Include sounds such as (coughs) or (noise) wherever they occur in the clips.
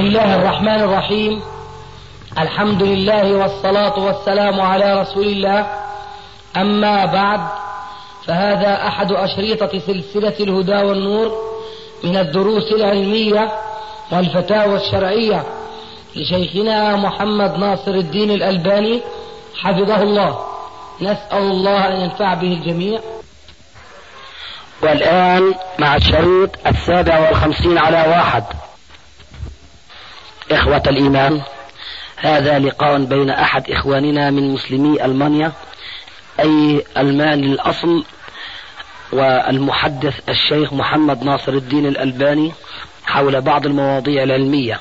بسم الله الرحمن الرحيم. الحمد لله والصلاة والسلام على رسول الله. أما بعد فهذا أحد أشريطة سلسلة الهدى والنور من الدروس العلمية والفتاوى الشرعية لشيخنا محمد ناصر الدين الألباني حفظه الله. نسأل الله أن ينفع به الجميع. والآن مع الشريط السابع والخمسين على واحد. إخوة الإيمان هذا لقاء بين أحد إخواننا من مسلمي ألمانيا أي ألمان الأصل والمحدث الشيخ محمد ناصر الدين الألباني حول بعض المواضيع العلمية.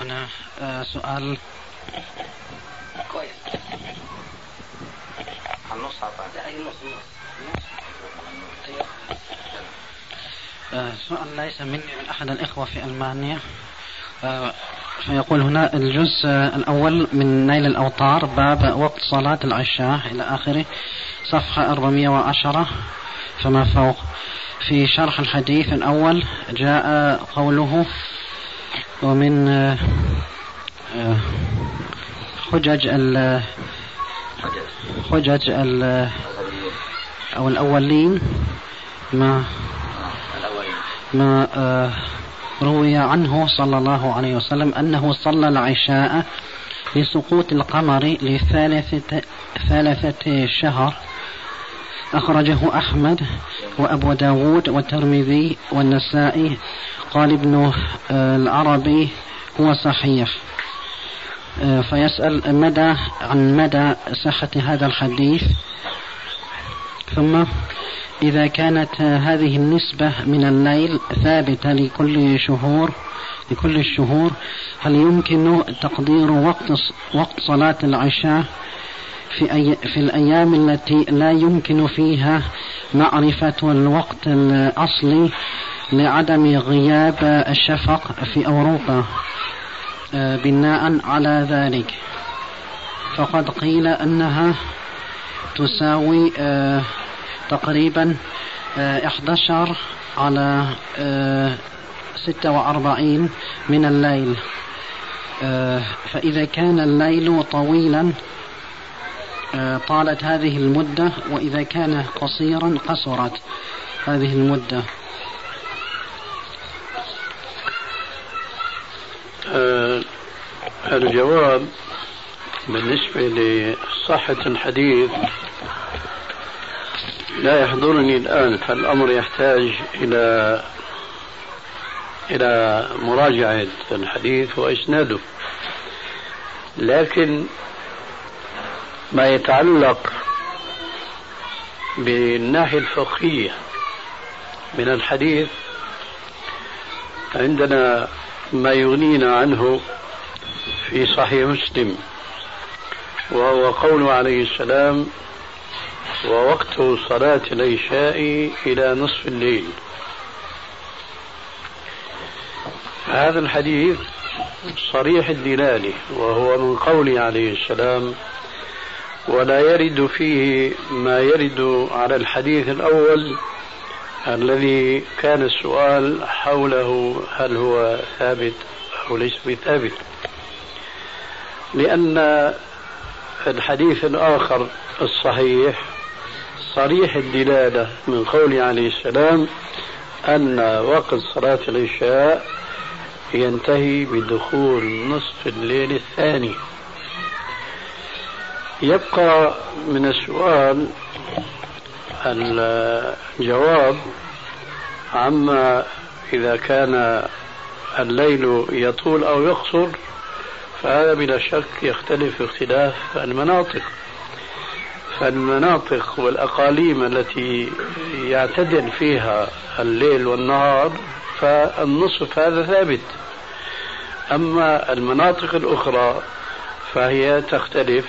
هنا آه، سؤال سؤال ليس مني من أحد الإخوة في ألمانيا. آه، فيقول هنا الجزء الأول من نيل الأوطار باب وقت صلاة العشاء إلى آخره صفحة 410 فما فوق. في شرح الحديث الأول جاء قوله ومن حجج ال حجج ال أو الأولين ما ما آه، روي عنه صلى الله عليه وسلم أنه صلى العشاء لسقوط القمر لثالثة ثالثة شهر. أخرجه أحمد وأبو داود والترمذي والنسائي. قال ابن آه، العربي هو صحيح. آه، فيسأل مدى عن مدى صحة هذا الحديث. ثم إذا كانت هذه النسبة من الليل ثابتة لكل شهور لكل الشهور هل يمكن تقدير وقت وقت صلاة العشاء في أي في الأيام التي لا يمكن فيها معرفة الوقت الأصلي لعدم غياب الشفق في أوروبا؟ آه، بناء على ذلك. فقد قيل أنها تساوي آه، تقريبا 11 آه، على 46 من الليل. فإذا كان الليل طويلا طالت هذه المدة وإذا كان قصيرا قصرت هذه المدة. آه الجواب بالنسبة لصحة الحديث لا يحضرني الآن فالأمر يحتاج إلى إلى مراجعة الحديث وإسناده. لكن ما يتعلق بالناحية الفقهية من الحديث عندنا ما يغنينا عنه في صحيح مسلم وهو قول عليه السلام ووقت صلاة العشاء إلى نصف الليل. هذا الحديث صريح الدلالة وهو من قوله عليه السلام ولا يرد فيه ما يرد على الحديث الأول الذي كان السؤال حوله هل هو ثابت أو ليس بثابت. لأن الحديث الآخر الصحيح صريح الدلالة من قوله عليه السلام أن وقت صلاة العشاء ينتهي بدخول نصف الليل الثاني. يبقى من السؤال الجواب عما إذا كان الليل يطول أو يقصر فهذا بلا شك يختلف اختلاف المناطق. فالمناطق والأقاليم التي يعتدل فيها الليل والنهار فالنصف هذا ثابت. أما المناطق الأخرى فهي تختلف.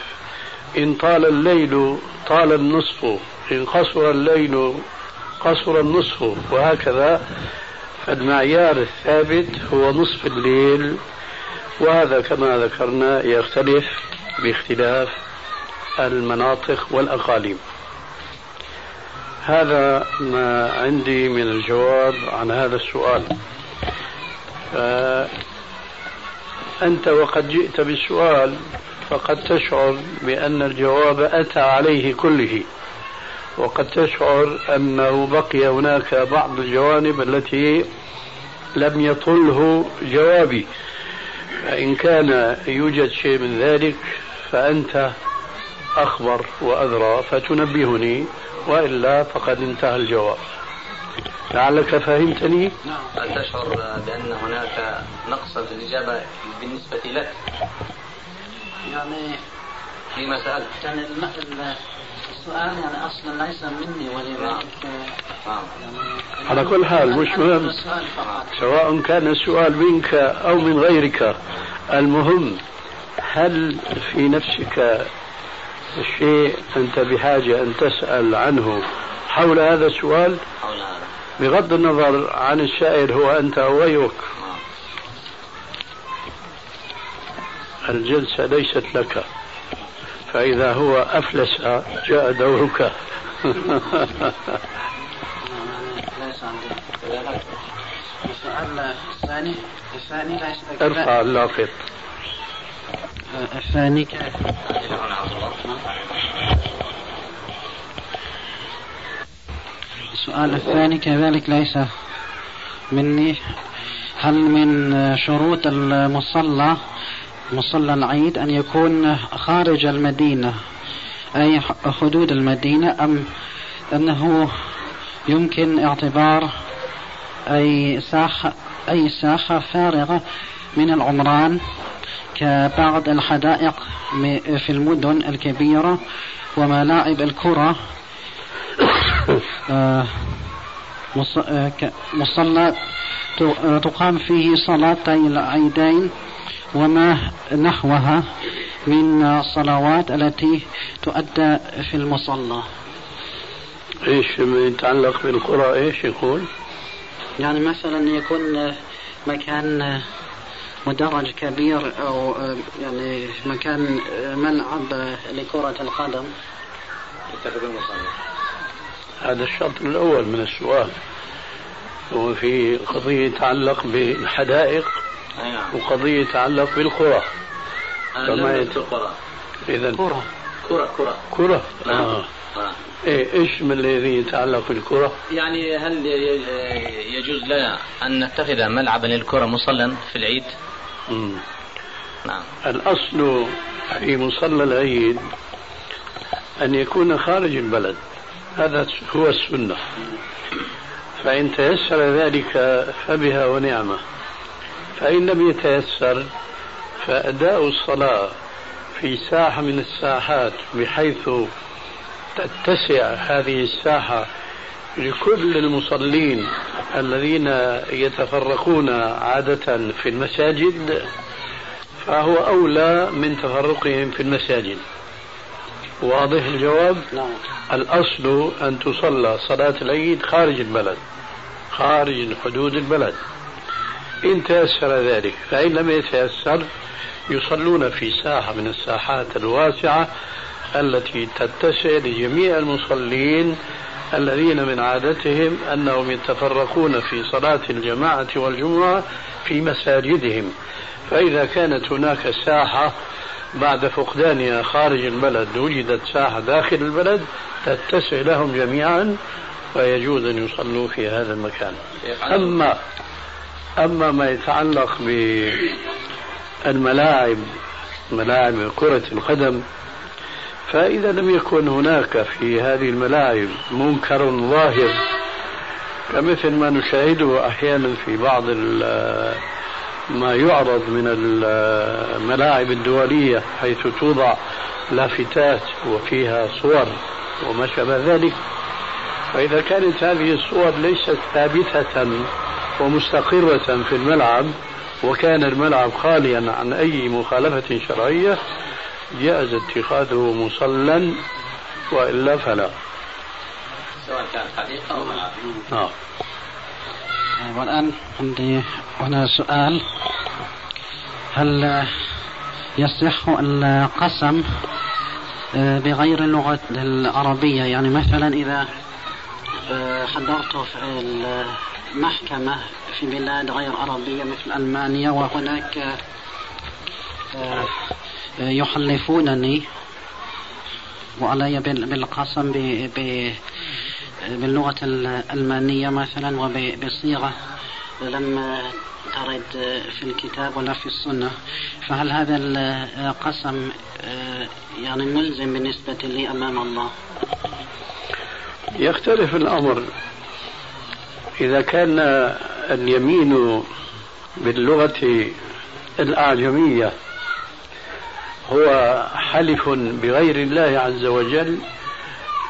إن طال الليل طال النصف إن قصر الليل قصر النصف وهكذا. فالمعيار الثابت هو نصف الليل وهذا كما ذكرنا يختلف باختلاف المناطق والأقاليم. هذا ما عندي من الجواب عن هذا السؤال. أنت وقد جئت بالسؤال فقد تشعر بأن الجواب أتى عليه كله. وقد تشعر أنه بقي هناك بعض الجوانب التي لم يطله جوابي. فإن كان يوجد شيء من ذلك فأنت أخبر وأدرى فتنبهني وإلا فقد انتهى الجواب. لعلك فهمتني؟ نعم هل تشعر بأن هناك نقصا في الإجابة بالنسبة لك؟ يعني فيما سألت يعني السؤال يعني أصلا ليس مني ولذلك. يعني على كل حال مش مهم. سواء كان السؤال منك أو من غيرك. المهم هل في نفسك شيء أنت بحاجة أن تسأل عنه حول هذا السؤال؟ حول هذا. بغض النظر عن السائل هو أنت أو غيرك. نعم. الجلسة ليست لك. فإذا هو أفلس جاء دورك (laughs) السؤال الثاني الثاني ارفع اللاقط الثاني كيف؟ السؤال الثاني كذلك ليس مني. هل من شروط المصلى مصلى العيد أن يكون خارج المدينة أي حدود المدينة أم أنه يمكن اعتبار أي ساحة أي ساحة فارغة من العمران كبعض الحدائق في المدن الكبيرة وملاعب الكرة (coughs) آه، مصلى تقام فيه صلاتي العيدين وما نحوها من الصلوات التي تؤدى في المصلى. إيش يتعلق بالقرى إيش يقول؟ يعني مثلا يكون مكان مدرج كبير أو يعني مكان ملعب لكرة القدم. يتخذ المصلى هذا الشرط الأول من السؤال. وفي قضية يتعلق بالحدائق نعم. وقضية تتعلق بالقرى فما يت... القرى إذا كرة كرة كرة كرة نعم. آه. آه. إيه إيش من الذي يتعلق بالكرة؟ يعني هل يجوز لنا أن نتخذ ملعبا للكرة مصلى في العيد؟ مم. نعم الأصل في مصلى العيد أن يكون خارج البلد هذا هو السنة فإن تيسر ذلك فبها ونعمة. فإن لم يتيسر فأداء الصلاة في ساحة من الساحات بحيث تتسع هذه الساحة لكل المصلين الذين يتفرقون عادة في المساجد فهو أولى من تفرقهم في المساجد. واضح الجواب؟ نعم. الأصل أن تصلى صلاة العيد خارج البلد خارج حدود البلد إن تيسر ذلك فإن لم يتيسر يصلون في ساحة من الساحات الواسعة التي تتسع لجميع المصلين الذين من عادتهم أنهم يتفرقون في صلاة الجماعة والجمعة في مساجدهم فإذا كانت هناك ساحة بعد فقدانها خارج البلد وجدت ساحة داخل البلد تتسع لهم جميعا ويجوز أن يصلوا في هذا المكان. أما أما ما يتعلق بالملاعب ملاعب كرة القدم فإذا لم يكن هناك في هذه الملاعب منكر ظاهر كمثل ما نشاهده أحيانا في بعض ما يعرض من الملاعب الدولية حيث توضع لافتات وفيها صور وما شابه ذلك. فإذا كانت هذه الصور ليست ثابتة ومستقرة في الملعب وكان الملعب خاليا عن أي مخالفة شرعية جاز اتخاذه مصلى وإلا فلا. سواء كان حديقة أو ملعب. نعم. والآن عندي هنا سؤال. هل يصح القسم آه، بغير اللغة العربية؟ يعني مثلا إذا آه، حضرت في المحكمة في بلاد غير عربية مثل ألمانيا وهناك آه، يحلفونني وعلي بالقسم باللغة الألمانية مثلا وبصيغة لم ترد في الكتاب ولا في السنة. فهل هذا القسم يعني ملزم بالنسبة لي أمام الله؟ يختلف الأمر. إذا كان اليمين باللغة الأعجمية هو حلف بغير الله عز وجل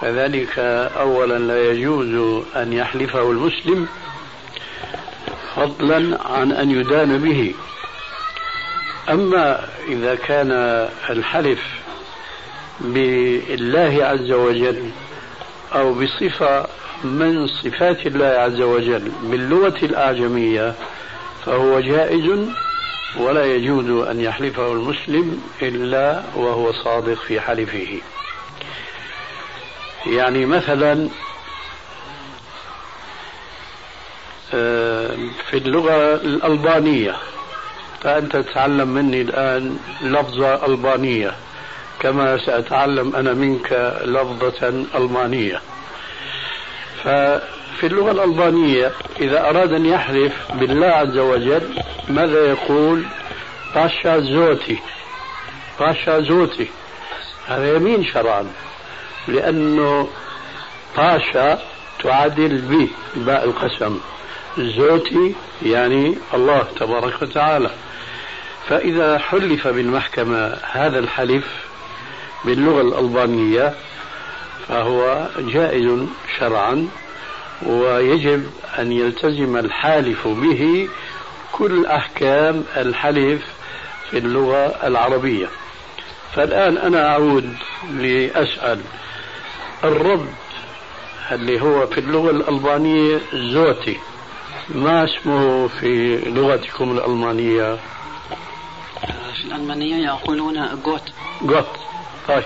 فذلك أولا لا يجوز أن يحلفه المسلم فضلا عن أن يدان به. أما إذا كان الحلف بالله عز وجل أو بصفة من صفات الله عز وجل باللغة الأعجمية فهو جائز ولا يجوز أن يحلفه المسلم إلا وهو صادق في حلفه. يعني مثلا آه، في اللغة الألبانية فأنت تتعلم مني الآن لفظة ألبانية كما سأتعلم أنا منك لفظة ألمانية. ففي اللغة الألبانية إذا أراد أن يحلف بالله عز وجل ماذا يقول؟ باشا زوتي باشا زوتي. هذا يمين شرعا. لأنه باشا تعادل ب باء القسم. زوتي يعني الله تبارك وتعالى. فإذا حلف بالمحكمة هذا الحلف باللغة الألبانية فهو جائز شرعا ويجب أن يلتزم الحالف به كل أحكام الحلف في اللغة العربية. فالآن أنا أعود لأسأل الرب اللي هو في اللغة الألبانية Zoti. ما اسمه في لغتكم الألمانية؟ في الألمانية يقولون Gott. Gott. طيب.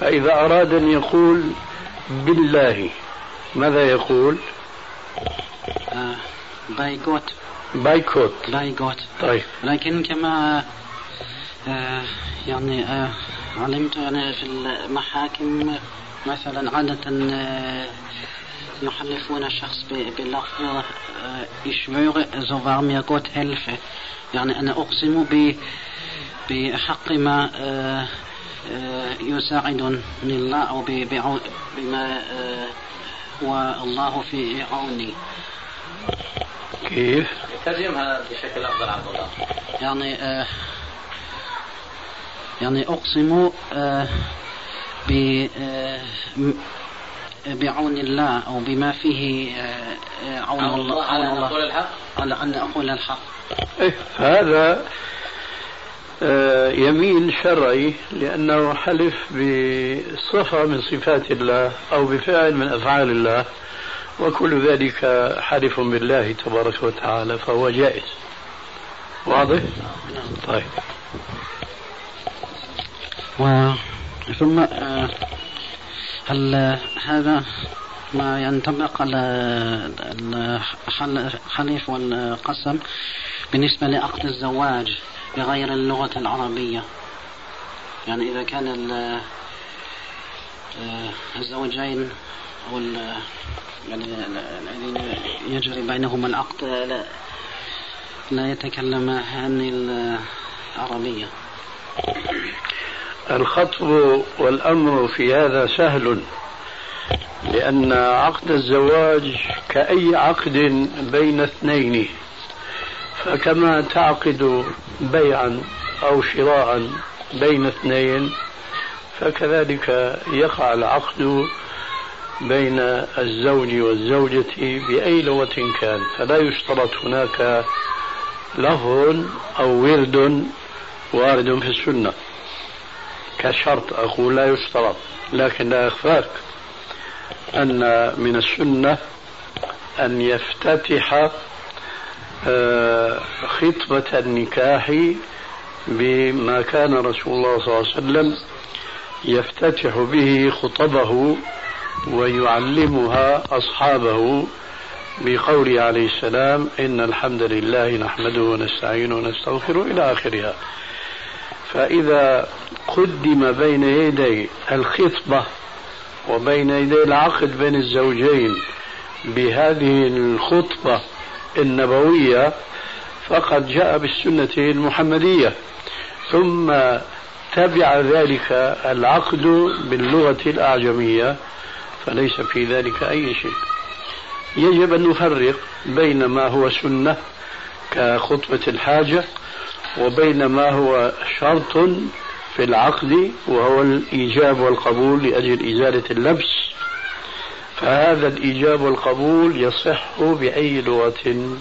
فإذا أراد أن يقول بالله ماذا يقول؟ آه bei Gott bei Gott bei Gott طيب. لكن كما آه يعني آه علمت أنا في المحاكم مثلا عادة آه يحلفون الشخص بلفظ يشبه زوفار ميغوت هيلفه يعني أنا أقسم بحق ما آه يساعدني الله أو بما هو الله في عوني. كيف؟ ترجمها بشكل أفضل عبد الله يعني آه يعني أقسم آه ب آه بعون الله أو بما فيه آه، عون الله عون الله. على أن أقول الحق. إيه هذا يمين شرعي لأنه حلف بصفة من صفات الله أو بفعل من أفعال الله وكل ذلك حلف بالله تبارك وتعالى فهو جائز. واضح؟ طيب. و ثم آه، هل هذا ما ينطبق على الحلف والقسم بالنسبة لعقد الزواج بغير اللغة العربية؟ يعني إذا كان آه، الزوجين أو يعني الذين يجري بينهما العقد لا, لا يتكلمان العربية. الخطب والأمر في هذا سهل لأن عقد الزواج كأي عقد بين اثنين فكما تعقد بيعا أو شراء بين اثنين فكذلك يقع العقد بين الزوج والزوجة بأي لغة كان فلا يشترط هناك لفظ أو ورد وارد في السنة. كشرط أقول لا يشترط لكن لا يخفاك أن من السنة أن يفتتح آه، خطبة النكاح بما كان رسول الله صلى الله عليه وسلم يفتتح به خطبه ويعلمها أصحابه بقوله عليه السلام إن الحمد لله نحمده ونستعينه ونستغفره إلى آخرها. فإذا قدم بين يدي الخطبة وبين يدي العقد بين الزوجين بهذه الخطبة النبوية فقد جاء بالسنة المحمدية. ثم تبع ذلك العقد باللغة الأعجمية فليس في ذلك أي شيء. يجب أن نفرق بين ما هو سنة كخطبة الحاجة وبين ما هو شرط في العقد وهو الإيجاب والقبول لأجل إزالة اللبس. فهذا الإيجاب والقبول يصح بأي لغة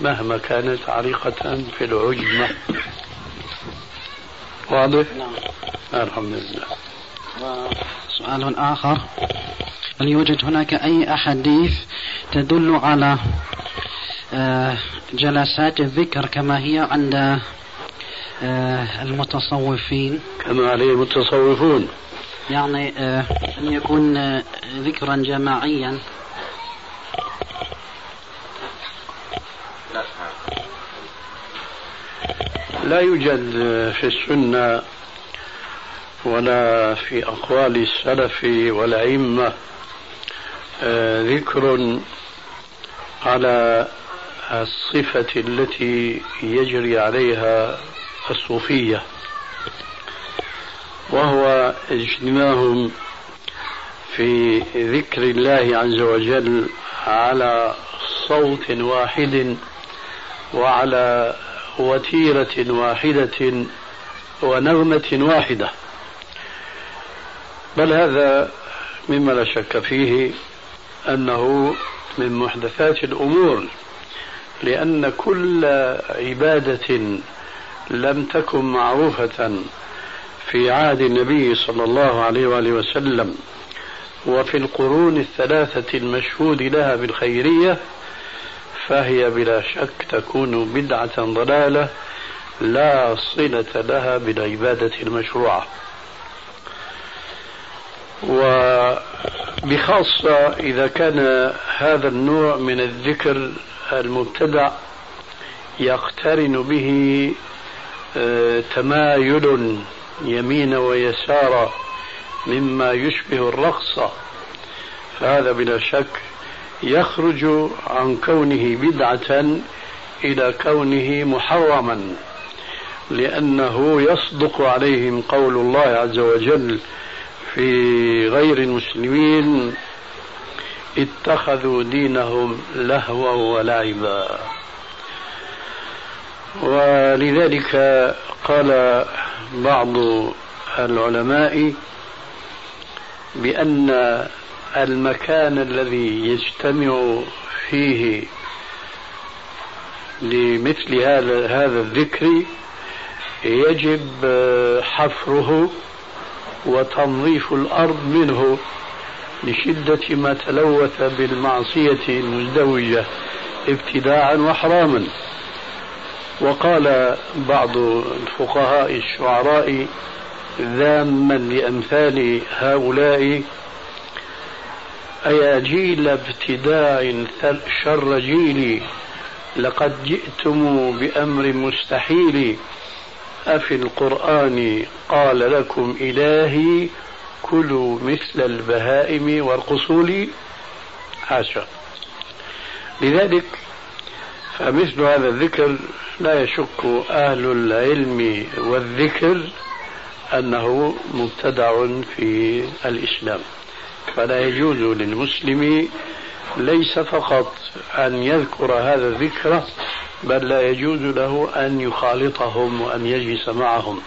مهما كانت عريقة في العجمة. واضح؟ نعم. الحمد لله. سؤال آخر. هل يوجد هناك أي أحاديث تدل على جلسات الذكر كما هي عند آه، المتصوفين. كما عليه المتصوفون. يعني آه، أن يكون ذكرا جماعيا. لا يوجد في السنة ولا في أقوال السلف والأئمة آه، ذكر على الصفة التي يجري عليها الصوفية وهو اجتماعهم في ذكر الله عز وجل على صوت واحد وعلى وتيرة واحدة ونغمة واحدة. بل هذا مما لا شك فيه أنه من محدثات الأمور لأن كل عبادة لم تكن معروفة في عهد النبي صلى الله عليه وآله وسلم وفي القرون الثلاثة المشهود لها بالخيرية فهي بلا شك تكون بدعة ضلالة لا صلة لها بالعبادة المشروعة. وبخاصة إذا كان هذا النوع من الذكر المبتدع يقترن به آه، تمايل يمين ويسار مما يشبه الرقص. فهذا بلا شك يخرج عن كونه بدعة إلى كونه محرما لأنه يصدق عليهم قول الله عز وجل في غير المسلمين اتخذوا دينهم لهوا ولعبا. ولذلك قال بعض العلماء بأن المكان الذي يجتمع فيه لمثل هذا هذا الذكر يجب حفره وتنظيف الأرض منه لشدة ما تلوث بالمعصية المزدوجة ابتداعا وحراما وقال بعض الفقهاء الشعراء ذاما لأمثال هؤلاء أيا جيل ابتداع شر جيلي لقد جئتم بأمر مستحيل أفي القرآن قال لكم إلهي كلوا مثل البهائم وارقصوا لي حاشا لذلك فمثل هذا الذكر لا يشك أهل العلم والذكر أنه مبتدع في الإسلام. فلا يجوز للمسلم ليس فقط أن يذكر هذا الذكر بل لا يجوز له أن يخالطهم وأن يجلس معهم.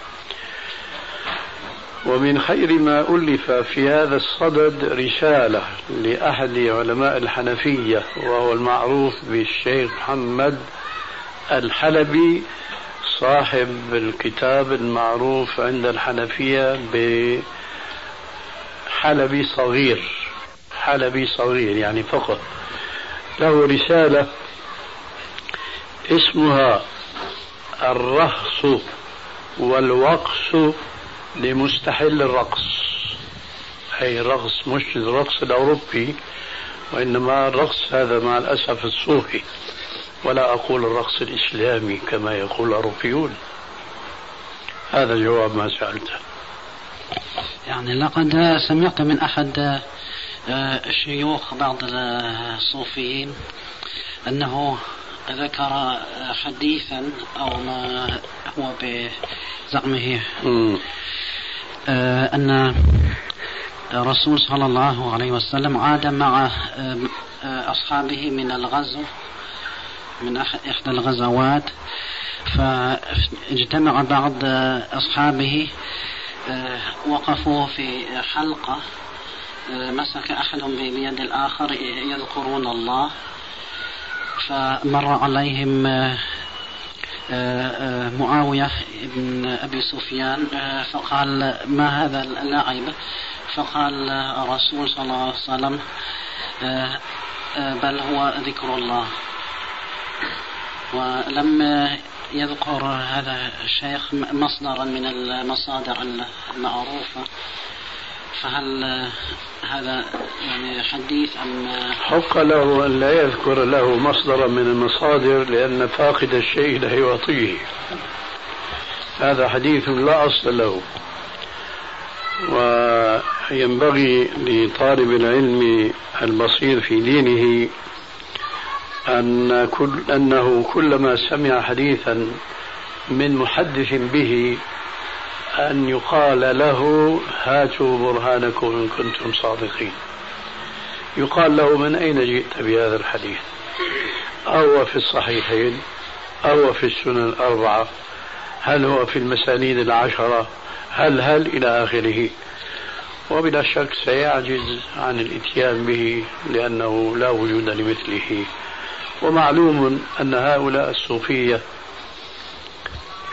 ومن خير ما ألف في هذا الصدد رسالة لأحد علماء الحنفية وهو المعروف بالشيخ محمد الحلبي صاحب الكتاب المعروف عند الحنفية بحلبي صغير. حلبي صغير يعني فقط. له رسالة اسمها الرهص والوقص لمستحل الرقص. أي الرقص مش الرقص الأوروبي وإنما الرقص هذا مع الأسف الصوفي ولا أقول الرقص الإسلامي كما يقول الأوروبيون. هذا جواب ما سألته. يعني لقد سمعت من أحد آه، شيوخ بعض الصوفيين أنه ذكر حديثا أو ما هو بزعمه آه، أن الرسول صلى الله عليه وسلم عاد مع آه، أصحابه من الغزو من إحدى الغزوات فاجتمع بعض أصحابه وقفوا في حلقة مسك أحدهم بيد الآخر يذكرون الله. فمر عليهم آه، آه، معاوية بن أبي سفيان آه، فقال ما هذا اللعب فقال الرسول صلى الله عليه وسلم بل هو ذكر الله. ولم يذكر هذا الشيخ مصدرا من المصادر المعروفة. فهل هذا يعني حديث أم حق له أن لا يذكر له مصدرا من المصادر لأن فاقد الشيء لا يعطيه. هذا حديث لا أصل له. وينبغي لطالب العلم البصير في دينه أن كل أنه كلما سمع حديثا من محدث به أن يقال له هاتوا برهانكم إن كنتم صادقين. يقال له من أين جئت بهذا الحديث؟ أو في الصحيحين أو في السنن الأربعة هل هو في المسانيد العشرة هل هل إلى آخره؟ وبلا شك سيعجز عن الإتيان به لأنه لا وجود لمثله. ومعلوم أن هؤلاء الصوفية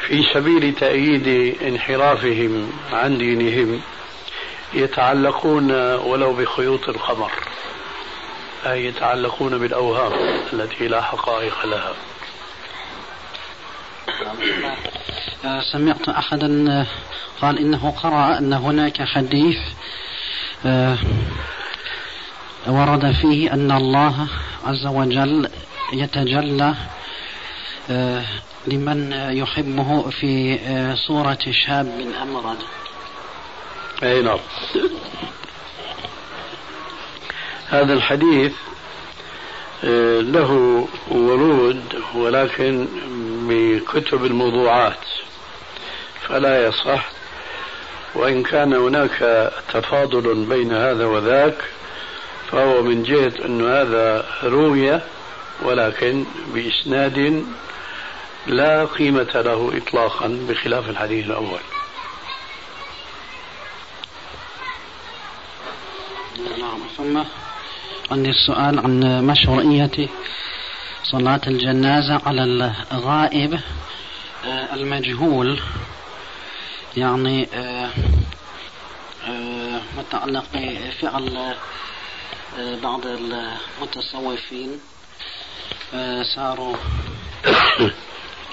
في سبيل تأييد انحرافهم عن دينهم يتعلقون ولو بخيوط القمر أي يتعلقون بالأوهام التي لا حقائق لها. سمعت أحدا قال إنه قرأ أن هناك حديث آه، ورد فيه أن الله عز وجل يتجلى آه، لمن يحبه في آه، صورة شاب أمرد أي نعم. هذا الحديث آه، له ورود ولكن بكتب الموضوعات. فلا يصح. وإن كان هناك تفاضل بين هذا وذاك فهو من جهة أن هذا روية ولكن بإسناد لا قيمة له إطلاقا بخلاف الحديث الأول. نعم ثم عندي السؤال عن مشروعية صلاة الجنازة على الغائب. آه، المجهول يعني آه، آه، متعلق بفعل بعض المتصوفين صاروا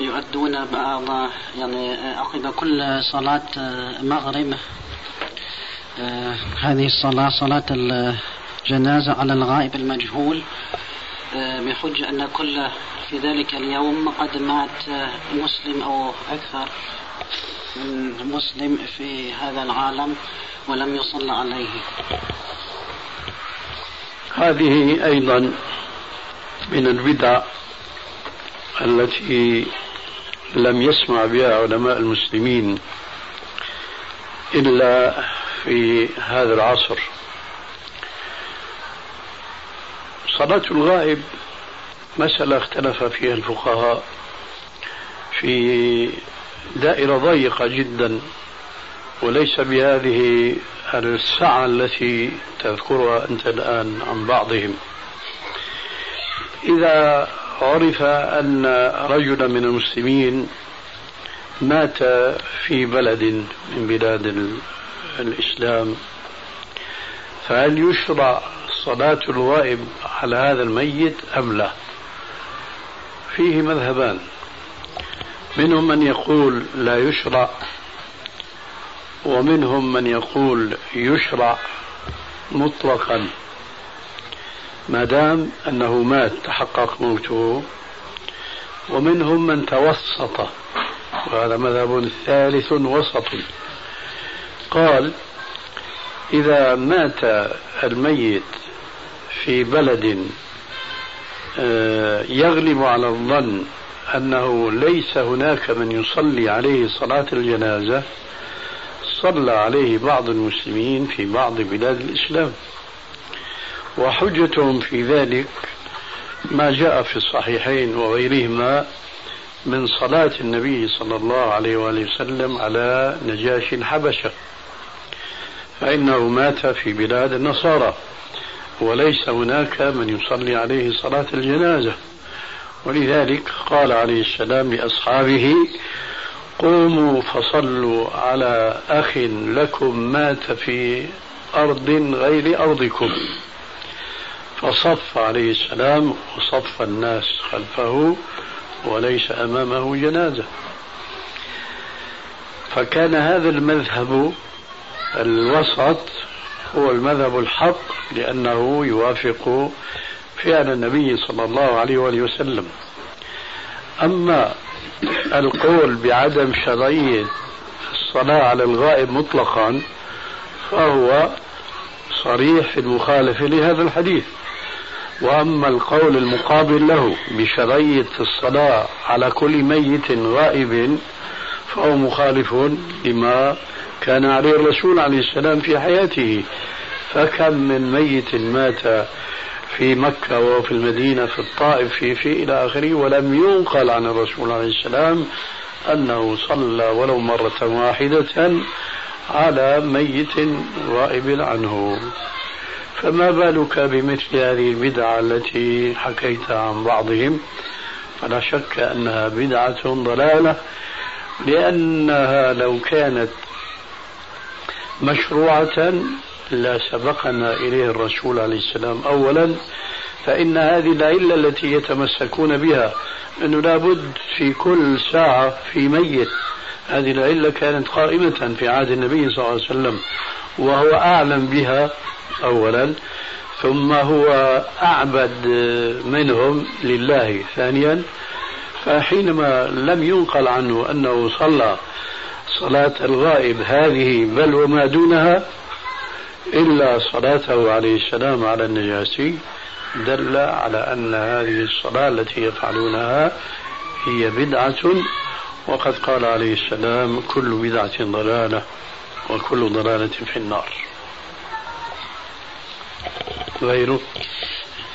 يؤدون بعض يعني عقب كل صلاة مغرب. آه، هذه الصلاة صلاة الجنازة على الغائب المجهول. آه، بحجة أن كل في ذلك اليوم قد مات مسلم أو أكثر من مسلم في هذا العالم ولم يصلى عليه. هذه أيضا من البدع التي لم يسمع بها علماء المسلمين إلا في هذا العصر. صلاة الغائب مسألة اختلف فيها الفقهاء في دائرة ضيقة جدا وليس بهذه السعة التي تذكرها أنت الآن عن بعضهم. إذا عرف أن رجلا من المسلمين مات في بلد من بلاد الإسلام. فهل يشرع صلاة الغائب على هذا الميت أم لا؟ فيه مذهبان. منهم من يقول لا يشرع ومنهم من يقول يشرع مطلقا. ما دام أنه مات تحقق موته ومنهم من توسط وهذا مذهب ثالث وسط. قال إذا مات الميت في بلد آه، يغلب على الظن أنه ليس هناك من يصلي عليه صلاة الجنازة صلى عليه بعض المسلمين في بعض بلاد الإسلام. وحجتهم في ذلك ما جاء في الصحيحين وغيرهما من صلاة النبي صلى الله عليه وآله وسلم على نجاشي الحبشة فإنه مات في بلاد النصارى وليس هناك من يصلي عليه صلاة الجنازة. ولذلك قال عليه السلام لأصحابه قوموا فصلوا على أخ لكم مات في أرض غير أرضكم. فصف عليه السلام وصف الناس خلفه وليس أمامه جنازة. فكان هذا المذهب الوسط هو المذهب الحق لأنه يوافق فعل النبي صلى الله عليه وآله وسلم. أما القول بعدم شرعية الصلاة على الغائب مطلقا فهو صريح في المخالفة لهذا الحديث. وأما القول المقابل له بشرعية الصلاة على كل ميت غائب فهو مخالف لما كان عليه الرسول عليه السلام في حياته. فكم من ميت مات في مكة وفي المدينة في الطائف في في إلى آخره ولم ينقل عن الرسول عليه السلام أنه صلى ولو مرة واحدة على ميت غائب عنه. فما بالك بمثل هذه البدعة التي حكيت عن بعضهم؟ فلا شك أنها بدعة ضلالة لأنها لو كانت مشروعة لا سبقنا إليه الرسول عليه السلام أولا فإن هذه العلة التي يتمسكون بها أنه لابد في كل ساعة في ميت. هذه العلة كانت قائمة في عهد النبي صلى الله عليه وسلم وهو أعلم بها أولا ثم هو أعبد منهم لله. ثانيا فحينما لم ينقل عنه أنه صلى صلاة الغائب هذه بل وما دونها إلا صلاته عليه السلام على النجاسي دل على أن هذه الصلاة التي يفعلونها هي بدعة. وقد قال عليه السلام كل بدعة ضلالة وكل ضلالة في النار. غيره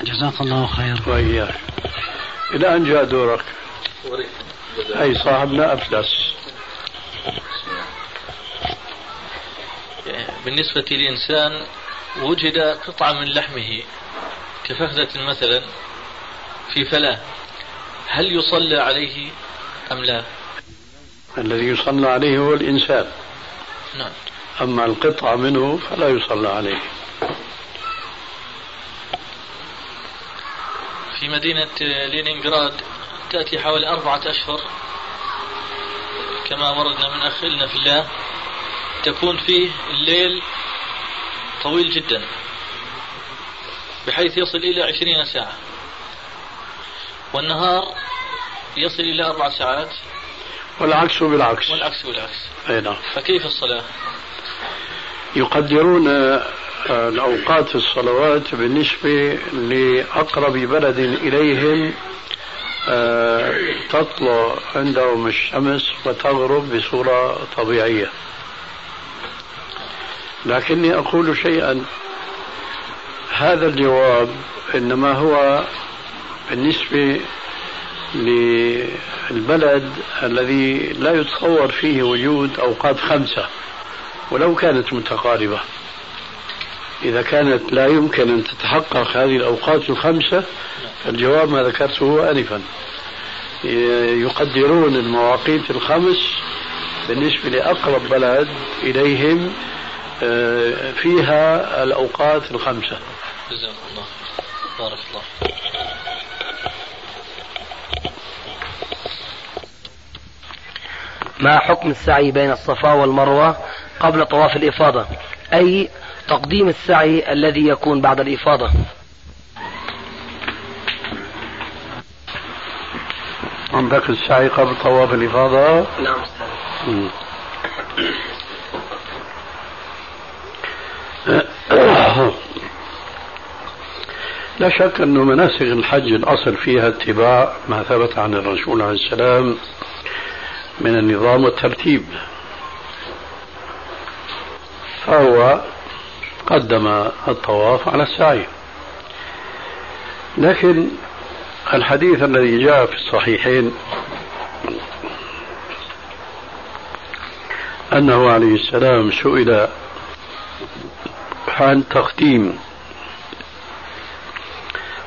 جزاك الله خير. وإياك. إلى أن جاء دورك. أي صاحبنا أفلس بالنسبة لإنسان وجد قطعة من لحمه كفخذة مثلا في فلاة. هل يصلى عليه أم لا؟ الذي يصلى عليه هو الإنسان. نعم. أما القطعة منه فلا يصلى عليه. في مدينة لينينغراد تأتي حوالي أربعة أشهر. كما وردنا من أخينا في الله تكون فيه الليل طويل جدا بحيث يصل إلى عشرين ساعة والنهار يصل إلى أربع ساعات. والعكس بالعكس. والعكس بالعكس. أي نعم. فكيف الصلاة؟ يقدرون آه، الأوقات الصلوات بالنسبة لأقرب بلد إليهم آه، تطلع عندهم الشمس وتغرب بصورة طبيعية. لكني أقول شيئا هذا الجواب إنما هو بالنسبة للبلد الذي لا يتصور فيه وجود أوقات خمسة ولو كانت متقاربة. إذا كانت لا يمكن أن تتحقق هذه الأوقات الخمسة فالجواب ما ذكرته آنفا. يقدرون المواقيت الخمس بالنسبة لأقرب بلد إليهم آه، فيها الأوقات الخمسة. جزاك الله بارك الله ما حكم السعي بين الصفا والمروة قبل طواف الإفاضة؟ أي تقديم السعي الذي يكون بعد الإفاضة. عندك السعي قبل طواف الإفاضة؟ نعم. (coughs) لا شك أن مناسك الحج الأصل فيها اتباع ما ثبت عن الرسول عليه السلام من النظام والترتيب. فهو قدم الطواف على السعي. لكن الحديث الذي جاء في الصحيحين أنه عليه السلام سئل عن تقديم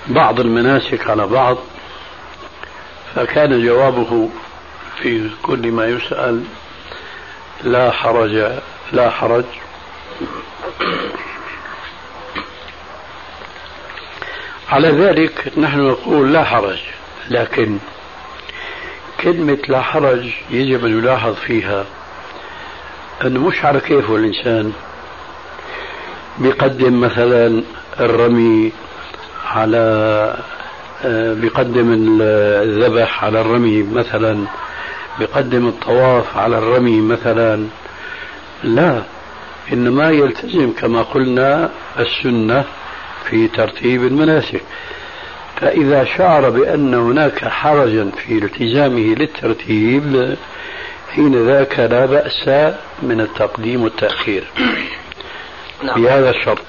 بعض المناسك على بعض فكان جوابه في كل ما يسأل لا حرج لا حرج. على ذلك نحن نقول لا حرج لكن كلمة لا حرج يجب أن يلاحظ فيها أنه مش على كيفه الإنسان. بيقدم مثلا الرمي على آه، بيقدم الذبح على الرمي مثلا بيقدم الطواف على الرمي مثلا. لا إنما يلتزم كما قلنا السنة في ترتيب المناسك. فإذا شعر بأن هناك حرجا في التزامه للترتيب حين ذاك لا بأس من التقديم والتأخير. (coughs) نعم. بهذا الشرط.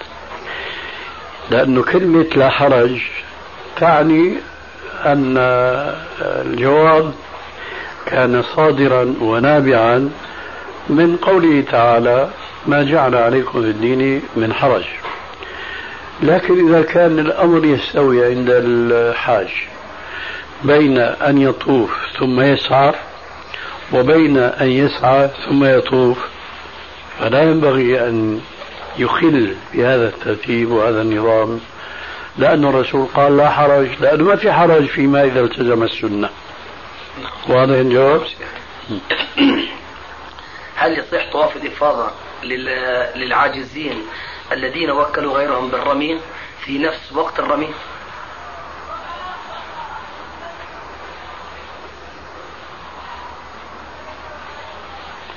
لأن كلمة لا حرج تعني أن الجواب كان صادرا ونابعا من قوله تعالى ما جعل عليكم في الدين من حرج. لكن إذا كان الأمر يستوي عند الحاج بين أن يطوف ثم يسعى وبين أن يسعى ثم يطوف فلا ينبغي أن يخل بهذا الترتيب وهذا النظام لأن الرسول قال لا حرج لأنه ما في حرج فيما إذا التزم السنة واضح الجواب؟ هل يصح طواف الإفاضة للعاجزين الذين وكلوا غيرهم بالرمي في نفس وقت الرمي؟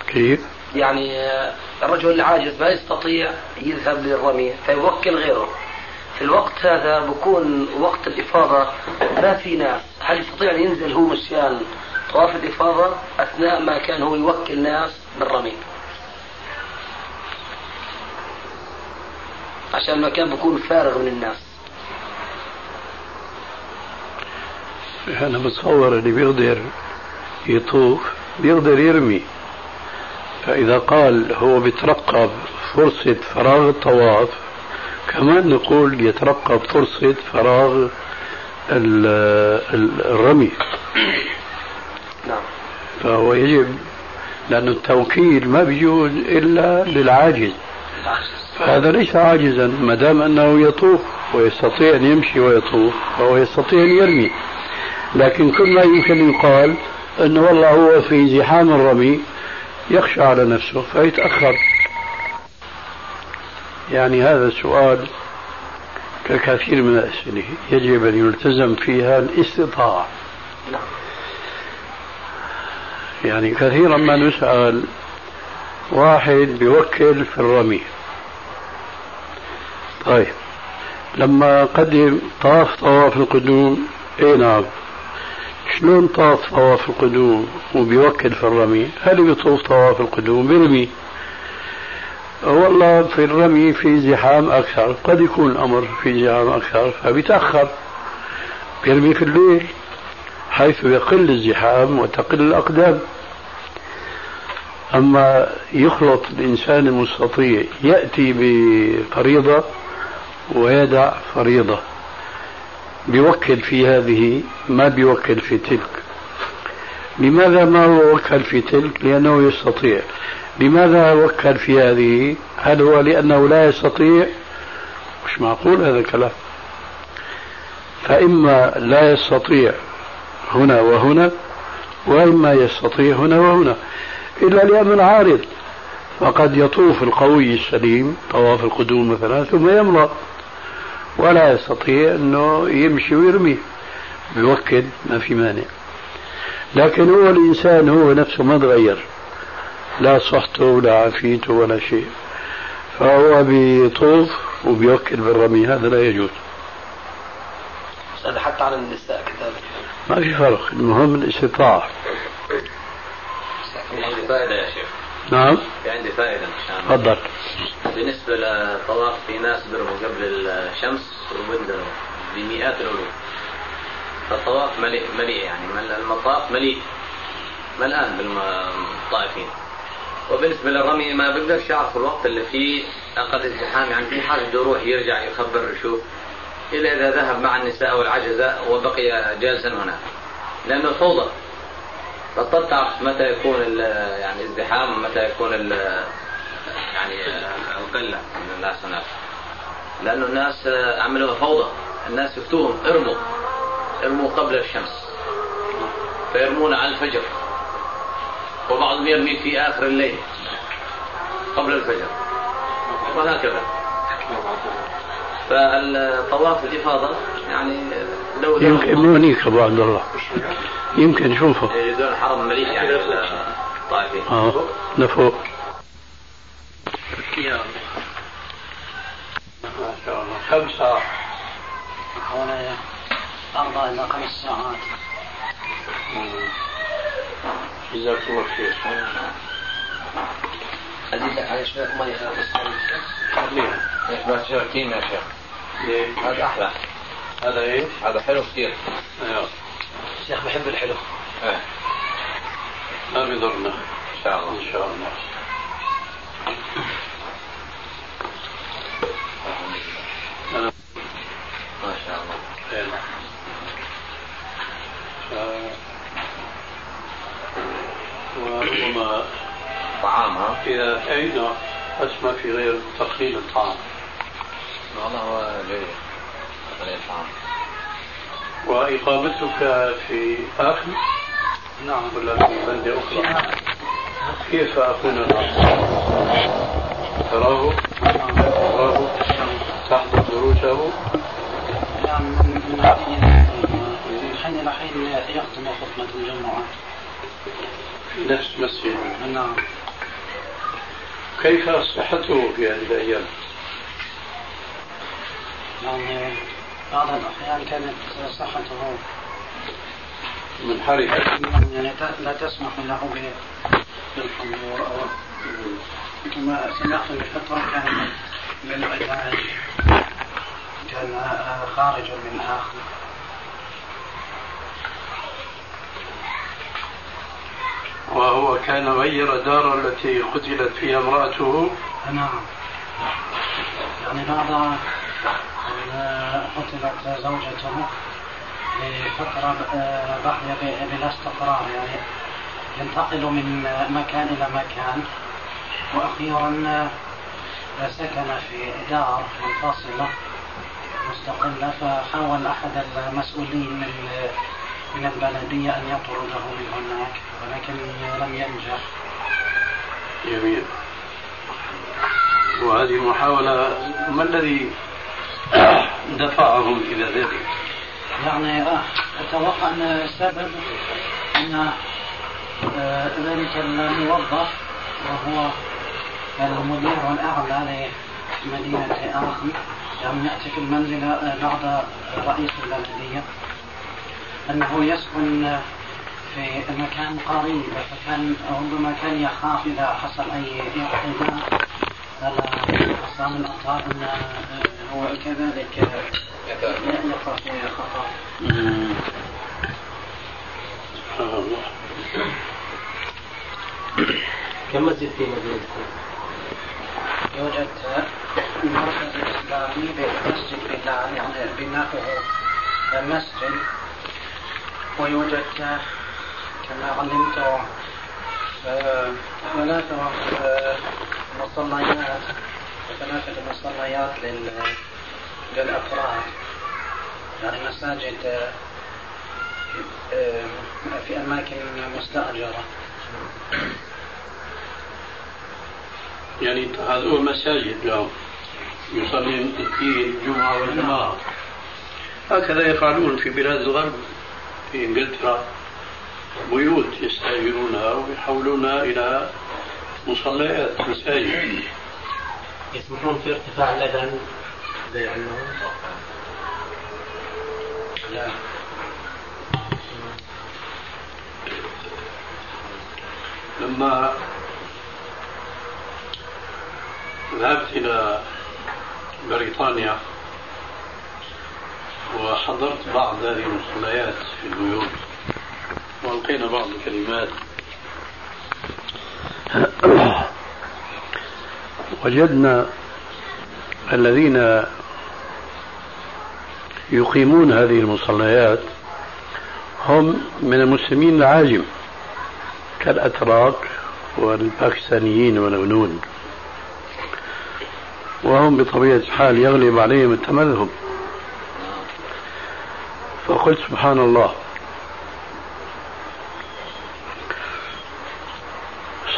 كيف؟ يعني الرجل العاجز ما يستطيع يذهب للرمي فيوكل غيره في الوقت هذا بكون وقت الإفاضة ما في ناس هل يستطيع أن ينزل هو مشان طواف الإفاضة أثناء ما كان هو يوكل ناس بالرمي عشان المكان بيكون فارغ من الناس. أنا بتصور اللي بيقدر يطوف بيقدر يرمي. فإذا قال هو بيترقب فرصة فراغ الطواف كمان نقول يترقب فرصة فراغ الرمي. نعم. فهو يجب لأن التوكيل ما بيجوز إلا للعاجز. فهذا ليس عاجزا ما دام أنه يطوف ويستطيع أن يمشي ويطوف فهو يستطيع أن يرمي. لكن كل ما يمكن يقال أنه والله هو في زحام الرمي يخشى على نفسه فيتأخر. يعني هذا السؤال ككثير من الأسئلة يجب أن يلتزم فيها الاستطاعة. نعم. يعني كثيرا ما نسأل واحد بيوكل في الرمي. طيب. لما قدم طاف طواف القدوم اي نعم؟ شلون طاف طواف القدوم وبيوكل في الرمي؟ هل بيطوف طواف القدوم؟ بيرمي. والله في الرمي في زحام أكثر قد يكون الأمر في زحام أكثر فبيتأخر. بيرمي في الليل حيث يقل الزحام وتقل الأقدام. أما يخلط الإنسان المستطيع يأتي بفريضة ويدع فريضة. بيوكل في هذه ما بيوكل في تلك. لماذا ما هو وكل في تلك؟ لأنه يستطيع. لماذا وكل في هذه؟ هل هو لأنه لا يستطيع؟ مش معقول هذا الكلام. فإما لا يستطيع هنا وهنا وإما يستطيع هنا وهنا. إلا لأمر عارض فقد يطوف القوي السليم طواف القدوم مثلا ثم يمضى. ولا يستطيع أنه يمشي ويرمي بيوكل ما في مانع. لكن هو الإنسان هو نفسه ما تغير. لا صحته ولا عافيته ولا شيء. فهو بيطوف وبيوكل بالرمي هذا لا يجوز. هذا حتى على النساء كذلك. ما في فرق. المهم الاستطاعة. فائدة يا شيخ نعم. في عندي فائدة تفضل. بالنسبة للطواف في ناس بيرموا قبل الشمس وبندروا بمئات الألوف فالطواف مليء مليء يعني المطاف مليء. ملآن بالطائفين. وبالنسبة للرمي ما بقدرش أعرف الوقت اللي فيه. أقل ازدحام يعني في حاجة بده يروح يرجع يخبر يشوف. إلا إذا ذهب مع النساء والعجزة وبقي جالسا هناك. لأنه فوضى. بطلت تعرف متى يكون يعني ازدحام ومتى يكون يعني القلة من الناس هناك. لأنه الناس عملوا فوضى. الناس يفتون ارموا. ارموا قبل الشمس. فيرمون على الفجر. وبعضهم يرمي في آخر الليل قبل الفجر. وهكذا. فالطواف الإفاضة يعني لو يمكن نونيك أبو عبد الله. يمكن نشوفه يريدون الحرم مليء يعني الطائفين. آه لفوق ما شاء الله. كم ساعة؟ حوالي أربع إلى خمس ساعات. جزاك الله خير. أزيد على شوية مية. بس خليها ما شاركين يا شيخ؟ هذا أحلى. هذا إيش؟ هذا حلو كثير أيوه. الشيخ بحب الحلو. إيه. ما بيضرنا. إن شاء الله. إن شاء الله. ما شاء الله. خير وربما طعام ها إذا أين بس ما في غير تقليل الطعام؟ والله هو جيد قليل الطعام. وإقامتك في آخر نعم ولا في بلدة أخرى؟ كيف أكون الأصل تراه؟ تراه؟ تحضر دروسه يعني من حين من حين إلى حين يختم خطبة الجمعة. في نفس مسجد نعم. كيف صحته في هذه الأيام؟ يعني بعض الأحيان كانت صحته منحرفة يعني لا تسمح له بالحضور أو كما سمعت بفترة كان للعلاج كان خارج من وهو كان غير دار التي قتلت فيها امرأته. نعم. يعني بعد أن قتلت زوجته لفترة بقي بلا استقرار يعني ينتقل من مكان إلى مكان وأخيرا سكن في دار منفصلة مستقلة فحاول أحد المسؤولين من من البلدية أن يطرده من هناك ولكن لم ينجح. جميل. وهذه المحاولة ما الذي (coughs) دفعهم إلى ذلك؟ يعني آه، أتوقع أن السبب أن آه، ذلك الموظف وهو المدير الأعلى لمدينة آخر يعني يأتي في المنزل آه، بعد رئيس البلدية. أنه يسكن في مكان قريب فكان ربما كان يخاف إذا حصل أي اعتداء على أقسام الأطهار أن هو كذلك يقع في خطر. سبحان الله. كم مسجد في مدينة يوجد المركز الإسلامي بمسجد بلال يعني بناؤه مسجد ويوجد كما علمت ثلاثة مصليات ثلاثة مصليات لل للأفراد. يعني مساجد في أماكن مستأجرة. يعني هذول مساجد لهم يصلي في الجمعة والجماعة هكذا يفعلون في بلاد الغرب. في إنجلترا بيوت يستأجرونها ويحولونها إلى مصليات مساجد. يسمحون في ارتفاع الأذان؟ زي عندهم؟ لا. لما ذهبت إلى بريطانيا وحضرت بعض هذه المصليات في البيوت وألقينا بعض الكلمات. وجدنا الذين يقيمون هذه المصليات هم من المسلمين العاجم كالأتراك والباكستانيين والهنود. وهم بطبيعة الحال يغلب عليهم التمذهب. فقلت سبحان الله.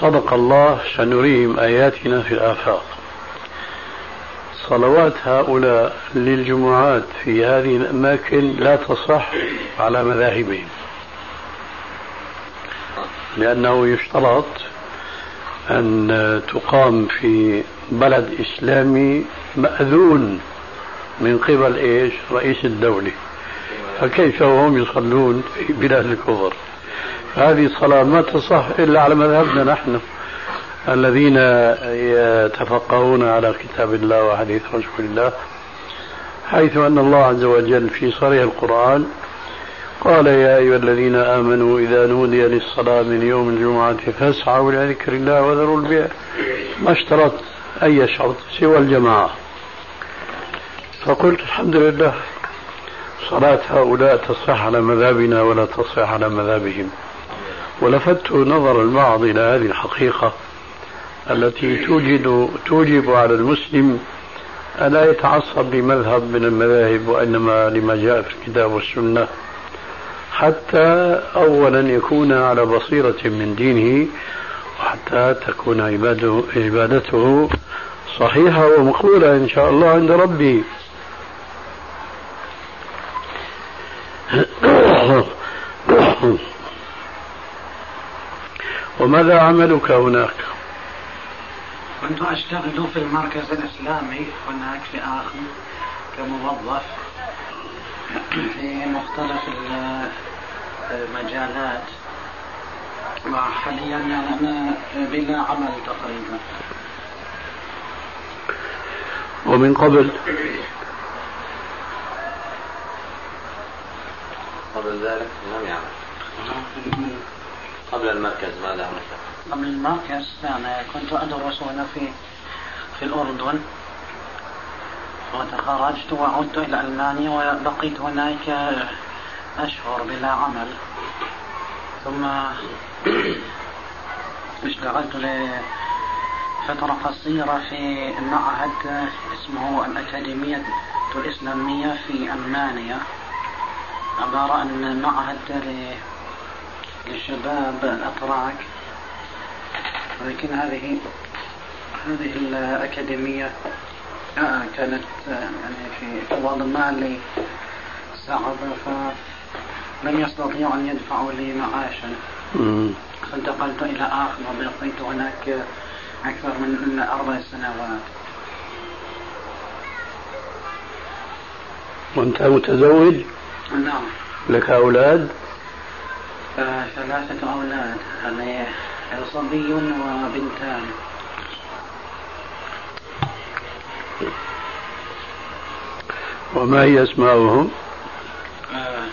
صدق الله سنريهم آياتنا في الآفاق. صلوات هؤلاء للجمعات في هذه الأماكن لا تصح على مذاهبهم. لأنه يشترط أن تقام في بلد إسلامي مأذون من قبل إيش؟ رئيس الدولة. فكيف وهم يصلون في بلاد الكفر؟ هذه الصلاة ما تصح إلا على مذهبنا نحن الذين يتفقهون على كتاب الله وحديث رسول الله حيث أن الله عز وجل في صريح القرآن قال يا أيها الذين آمنوا إذا نودي للصلاة من يوم الجمعة فاسعوا إلى ذكر الله وذروا البيع. ما اشترط أي شرط سوى الجماعة. فقلت الحمد لله. صلاة هؤلاء تصح على مذهبنا ولا تصح على مذهبهم ولفت نظر البعض إلى هذه الحقيقة التي توجد توجب على المسلم ألا يتعصب لمذهب من المذاهب وإنما لما جاء في الكتاب والسنة. حتى أولا يكون على بصيرة من دينه وحتى تكون عبادته صحيحة ومقبولة إن شاء الله عند ربي وماذا عملك هناك؟ كنت أشتغل في المركز الإسلامي هناك في آخر كموظف في مختلف المجالات. وحاليا أنا بلا عمل تقريبا. ومن قبل؟ قبل ذلك؟ لم يعمل. قبل المركز ماذا عملت؟ قبل المركز؟ أنا كنت أدرس هنا في في الأردن. وتخرجت وعدت إلى ألمانيا وبقيت هناك أشهر بلا عمل. ثم اشتغلت لفترة قصيرة في معهد اسمه الأكاديمية الإسلامية في ألمانيا. عبارة عن معهد للشباب الأتراك. ولكن هذه هذه الأكاديمية آه كانت يعني في بعض المال صعب فلم يستطيعوا أن يدفعوا لي معاشا. فانتقلت إلى آخر وبقيت هناك أكثر من أربع سنوات. وأنت متزوج؟ نعم. لك أولاد؟ ثلاثة أولاد يعني صبي وبنتان وما هي أسماؤهم؟ آه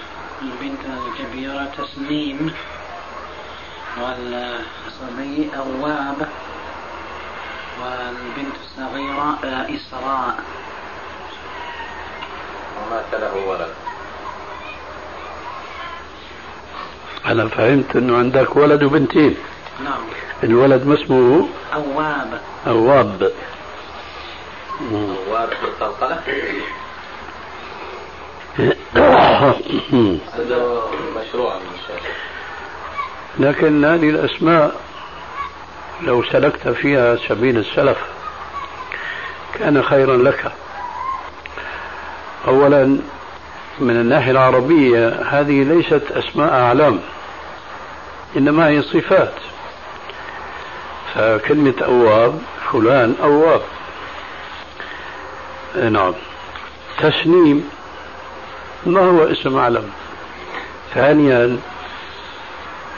البنت الكبيرة تسنيم والصبي أواب والبنت الصغيرة آه إسراء. ومات له ولد؟ أنا فهمت أنه عندك ولد وبنتين. نعم. الولد ما اسمه؟ أواب. أواب. أواب بالقلقلة هذا مشروع من لكن هذه الأسماء لو سلكت فيها سبيل السلف كان خيرا لك. أولا من الناحية العربية هذه ليست أسماء أعلام إنما هي صفات. فكلمة أواب فلان أواب. نعم. تسنيم ما هو اسم أعلم ثانيا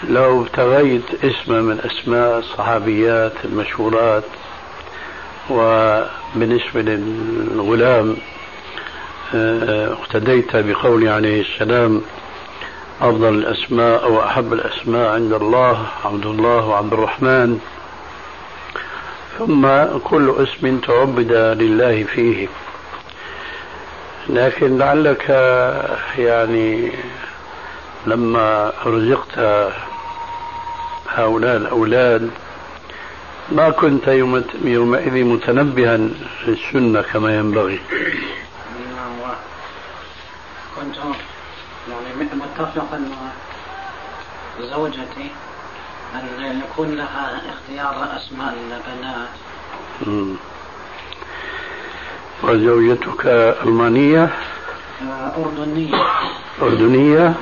لو ابتغيت اسما من أسماء الصحابيات المشهورات وبالنسبة للغلام آه، اقتديت بقول عليه السلام أفضل الأسماء أو أحب الأسماء عند الله عبد الله وعبد الرحمن. ثم كل اسم تعبد لله فيه. لكن لعلك يعني لما رزقت هؤلاء الأولاد ما كنت يومئذ متنبها للسنة كما ينبغي. كنت يعني متفقا مع زوجتي أن يكون لها اختيار أسماء البنات. وزوجتك ألمانية؟ آه، أردنية. أردنية؟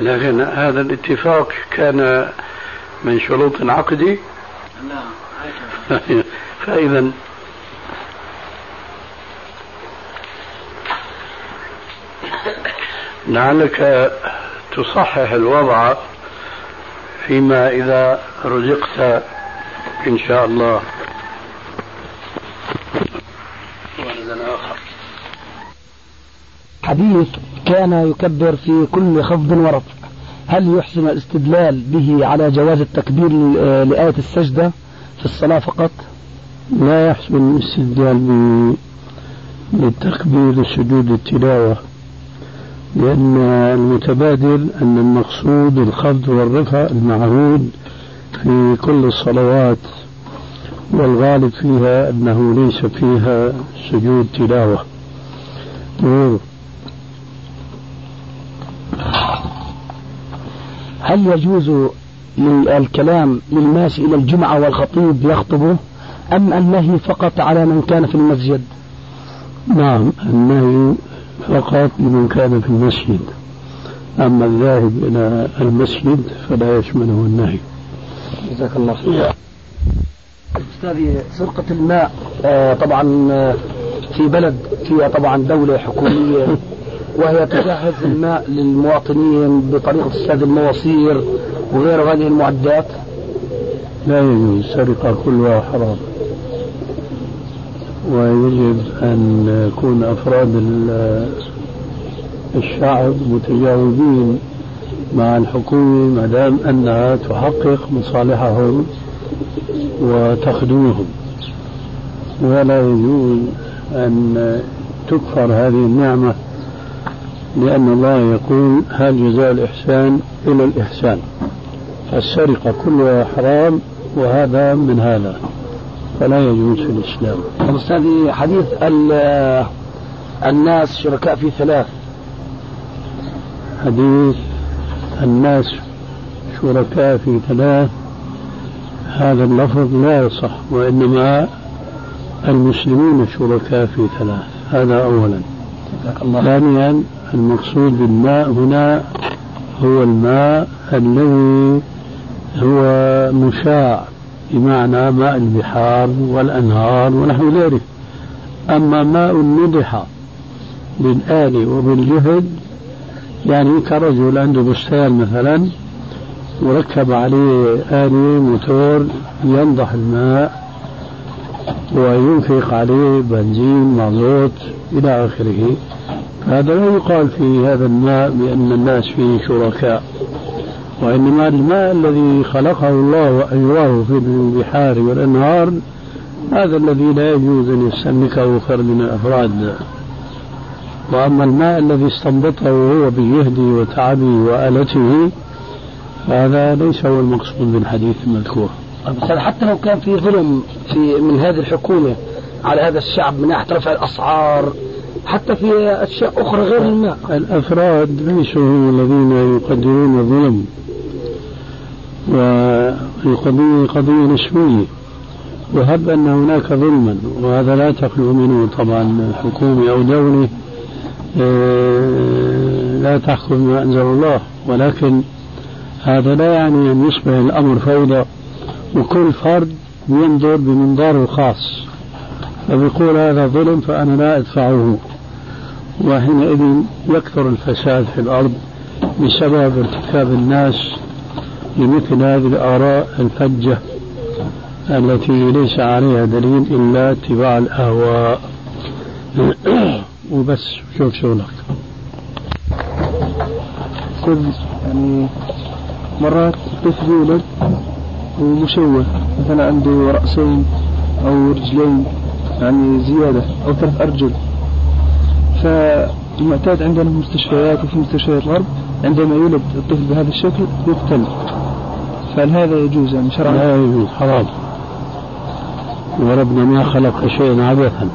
لكن هذا الاتفاق كان من شروط عقدي. لا (laughs) فإذا لعلك تصحح الوضع فيما إذا رزقت إن شاء الله. حديث كان يكبر في كل خفض ورفع هل يحسن الاستدلال به على جواز التكبير لآية السجدة في الصلاة فقط؟ لا يحسن الاستدلال للتكبير سجود التلاوة لأن المتبادر أن المقصود الخفض والرفع المعهود في كل الصلوات والغالب فيها أنه ليس فيها سجود تلاوة. هل يجوز الكلام للماشي إلى الجمعة والخطيب يخطبه؟ أم النهي فقط على من كان في المسجد؟ نعم النهي فقط لمن كان في المسجد. أما الذاهب إلى المسجد فلا يشمله النهي. جزاك الله خير. أستاذي سرقة الماء آه طبعا آه، في بلد فيها طبعا دولة حكومية. (laughs) وهي تجهز الماء للمواطنين بطريقة استاد المواسير وغير هذه المعدات؟ لا يجوز السرقة كلها حرام. ويجب أن يكون أفراد الشعب متجاوبين مع الحكومة ما دام أنها تحقق مصالحهم وتخدمهم. ولا يجوز أن تكفر هذه النعمة. لأن الله يقول هل جزاء الإحسان إلى الإحسان. فالسرقة كلها حرام وهذا من هذا فلا يجوز في الإسلام. أستاذي حديث الناس شركاء في ثلاث. حديث الناس شركاء في ثلاث هذا اللفظ لا يصح وإنما المسلمون شركاء في ثلاث هذا أولا. ثانيا المقصود بالماء هنا هو الماء الذي هو مشاع بمعنى ماء البحار والأنهار ونحو ذلك. أما ماء نضح بالآل وبالجهد يعني كرجل عنده بستان مثلا وركب عليه آلي موتور ينضح الماء وينفق عليه بنزين مازوت إلى آخره. هذا لا يقال في هذا الماء بأن الناس فيه شركاء وإنما الماء الذي خلقه الله وأجراه في البحار والأنهار هذا الذي لا يجوز أن يستملكه فرد من الأفراد. وأما الماء الذي استنبطه هو بجهده وتعبه وآلته هذا ليس هو المقصود بالحديث المذكور. بس حتى لو كان في ظلم في من هذه الحكومة على هذا الشعب من ناحية رفع الأسعار حتى في أشياء أخرى غير الماء. الأفراد ليسوا هم الذين يقدرون الظلم والقضية قضية نسبية وهب أن هناك ظلما وهذا لا تخلو منه طبعا حكومي أو دولي آه، لا تحكم ما أنزل الله ولكن هذا لا يعني أن يصبح الأمر فوضى. وكل فرد ينظر بمنظاره الخاص. فبيقول هذا ظلم فأنا لا أدفعه. وحينئذ يكثر الفساد في الأرض بسبب ارتكاب الناس لمثل هذه الآراء الفجة التي ليس عليها دليل إلا اتباع الأهواء. وبس شوف شغلك يعني مرات الطفل يولد ومشوه. مثلا عنده رأسين أو رجلين. يعني زيادة أو ثلاث أرجل. فالمعتاد عندنا في المستشفيات وفي مستشفيات الغرب عندما يولد الطفل بهذا الشكل يقتل. فهل هذا يجوز يعني شرعا؟ لا يجوز حرام. وربنا ما خلق شيئا عبثا.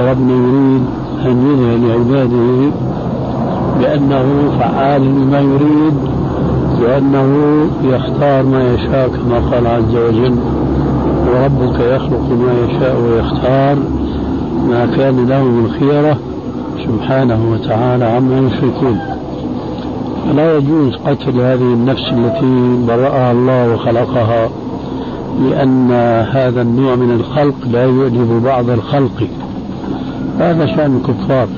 ربنا يريد أن يظهر لعباده بأنه فعال لما يريد وأنه يختار ما يشاء كما قال عز وجل. وربك يخلق ما يشاء ويختار ما كان لهم الخيرة سبحانه وتعالى عما يشركون. فلا يجوز قتل هذه النفس التي برأها الله وخلقها لأن هذا النوع من الخلق لا يعجب بعض الخلق. هذا شأن الكفار.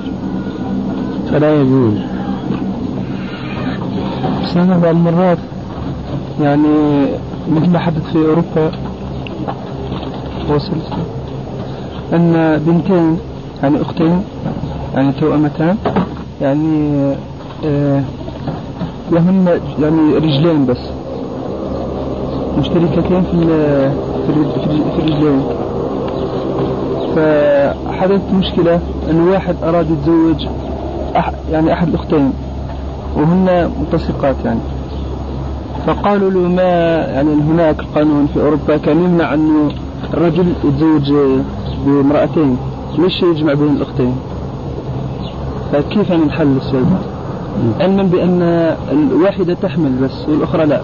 فلا يجوز. أنا بعض المرات يعني مثل ما حدث في أوروبا وصلت أن بنتين يعني أختين يعني توأمتان يعني آه لهن يعني رجلين بس. مشتركتين في في الرجلين. فحدثت مشكلة أن واحد أراد يتزوج أح يعني أحد الأختين وهن ملتصقات يعني. فقالوا له ما يعني هناك قانون في أوروبا كان يمنع أنه الرجل يتزوج بامرأتين ليش يجمع بين الأختين؟ فكيف يعني الحل السيد علما بأن الواحدة تحمل بس والأخرى لا.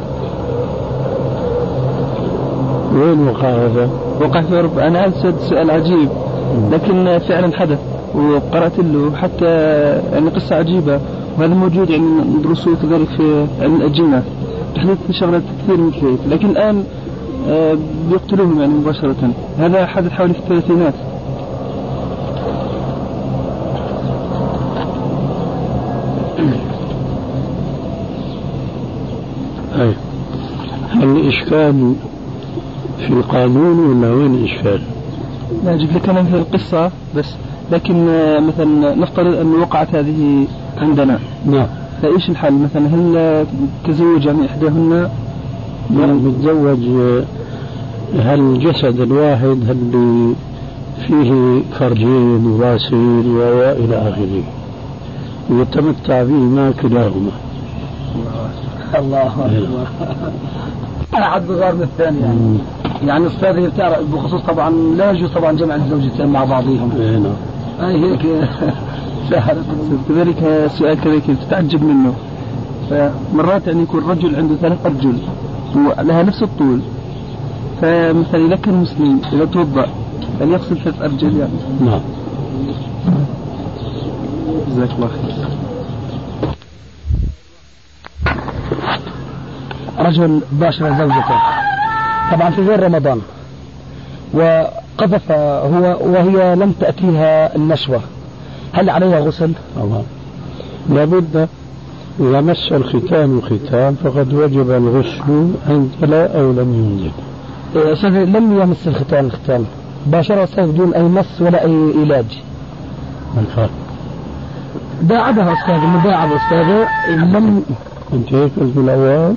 وين وقع هذا؟ وقع في أوروبا. أنا أسأل سؤال عجيب لكن فعلا حدث وقرأت له حتى يعني قصة عجيبة وهذا موجود يعني ندرسه كذلك في علم الأجنة تحدث شغلات كثير مثل لكن الآن بيقتلوهم يعني مباشرة. هذا حدث حوالي في الثلاثينات أي. هل الإشكال في القانون ولا وين الإشكال؟ لا أجيب لك أنا مثل القصة بس. لكن آه، مثلا نفترض أن وقعت هذه عندنا. نعم. فإيش الحل؟ مثلا هل تزوج يعني إحداهن يعني بتزوج هل الجسد الواحد هل فيه فرجين وراسين وإلى آخره. يتمتع بهما كلاهما. الله أكبر. (laughs) أنا حد صغار من الثاني يعني. يعني بتعرف بخصوص طبعا لا يجوز طبعا جمع الزوجتين مع بعضهم. إيه، نعم. أي هيك. (laughs) كذلك سؤال كذلك تتعجب منه. فمرات يعني يكون رجل عنده ثلاث أرجل. ولها نفس الطول. فمثلا إذا كان مسلم إذا توضأ هل يغسل ثلاث أرجل يعني؟ نعم. جزاك الله خير. رجل باشر زوجته. طبعا في غير رمضان. وقذف هو وهي لم تأتيها النشوة. هل عليها غسل؟ طبعا لابد إذا مس الختان ختان فقد وجب الغسل أنزل أو لم ينزل إيه، أستاذ لم يمس الختان الختان باشر أستاذ بدون أي مس ولا أي علاج. ما الفرق؟ داعبها أستاذ المداعب أستاذ. لم أنت هيك قلت بالأول؟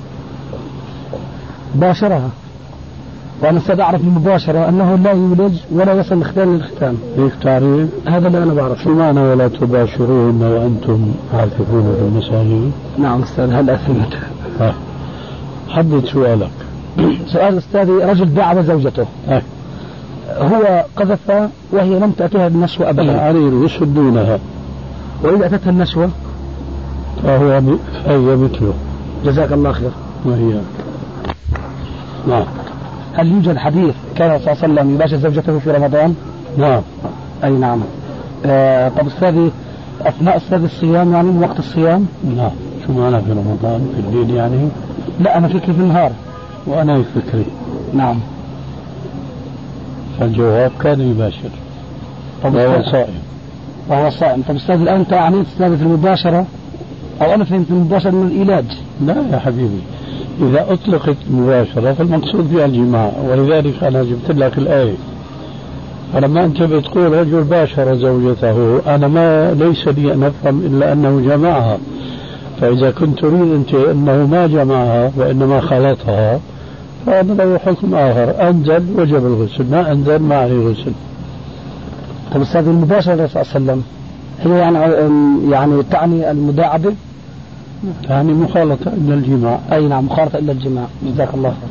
باشرها. وأنا أستاذ أعرف المباشرة أنه لا يولج ولا يصل الختان للختان. هيك تعريف هذا اللي أنا بعرفه. شو معنى ولا تباشرون وأنتم عاكفون في المساجد؟ نعم أستاذ هل ها. حدد سؤالك. سؤال أستاذي رجل داعب زوجته. ها. هو قذف وهي لم تأتها النشوة أبدا. العرير يسدونها. وإذا أتتها النشوة فهو فهي مثله. جزاك الله خير. وهي. نعم. هل يوجد حديث كان صلى الله عليه وسلم يباشر زوجته في رمضان؟ نعم. أي نعم. آه طب أستاذي أثناء أستاذ الصيام يعني من وقت الصيام؟ نعم. شو معنى في رمضان؟ في الليل يعني؟ لا أنا فكري في النهار. وأنا فكري. نعم. فالجواب كان يباشر. طب وهو صائم. وهو صائم. طب أستاذ الآن أنت عنيت أستاذ في المباشرة؟ أو أنا فهمت المباشرة من الإيلاج لا يا حبيبي. إذا أطلقت مباشرة فالمقصود بها الجماع ولذلك أنا جبت لك الآية. فلما أنت بتقول رجل باشر زوجته. أنا ما ليس لي أن أفهم إلا أنه جمعها. فإذا كنت تريد أنت أنه ما جمعها وإنما خلطها فهذا له حكم آخر. أنزل وجب الغسل ما أنزل ما عليه غسل طب أستاذ المباشرة صلى الله عليه وسلم هي يعني يعني تعني المداعبة؟ يعني مخالطة إلا الجماع. أي نعم مخالطة إلا الجماع. جزاك الله خير.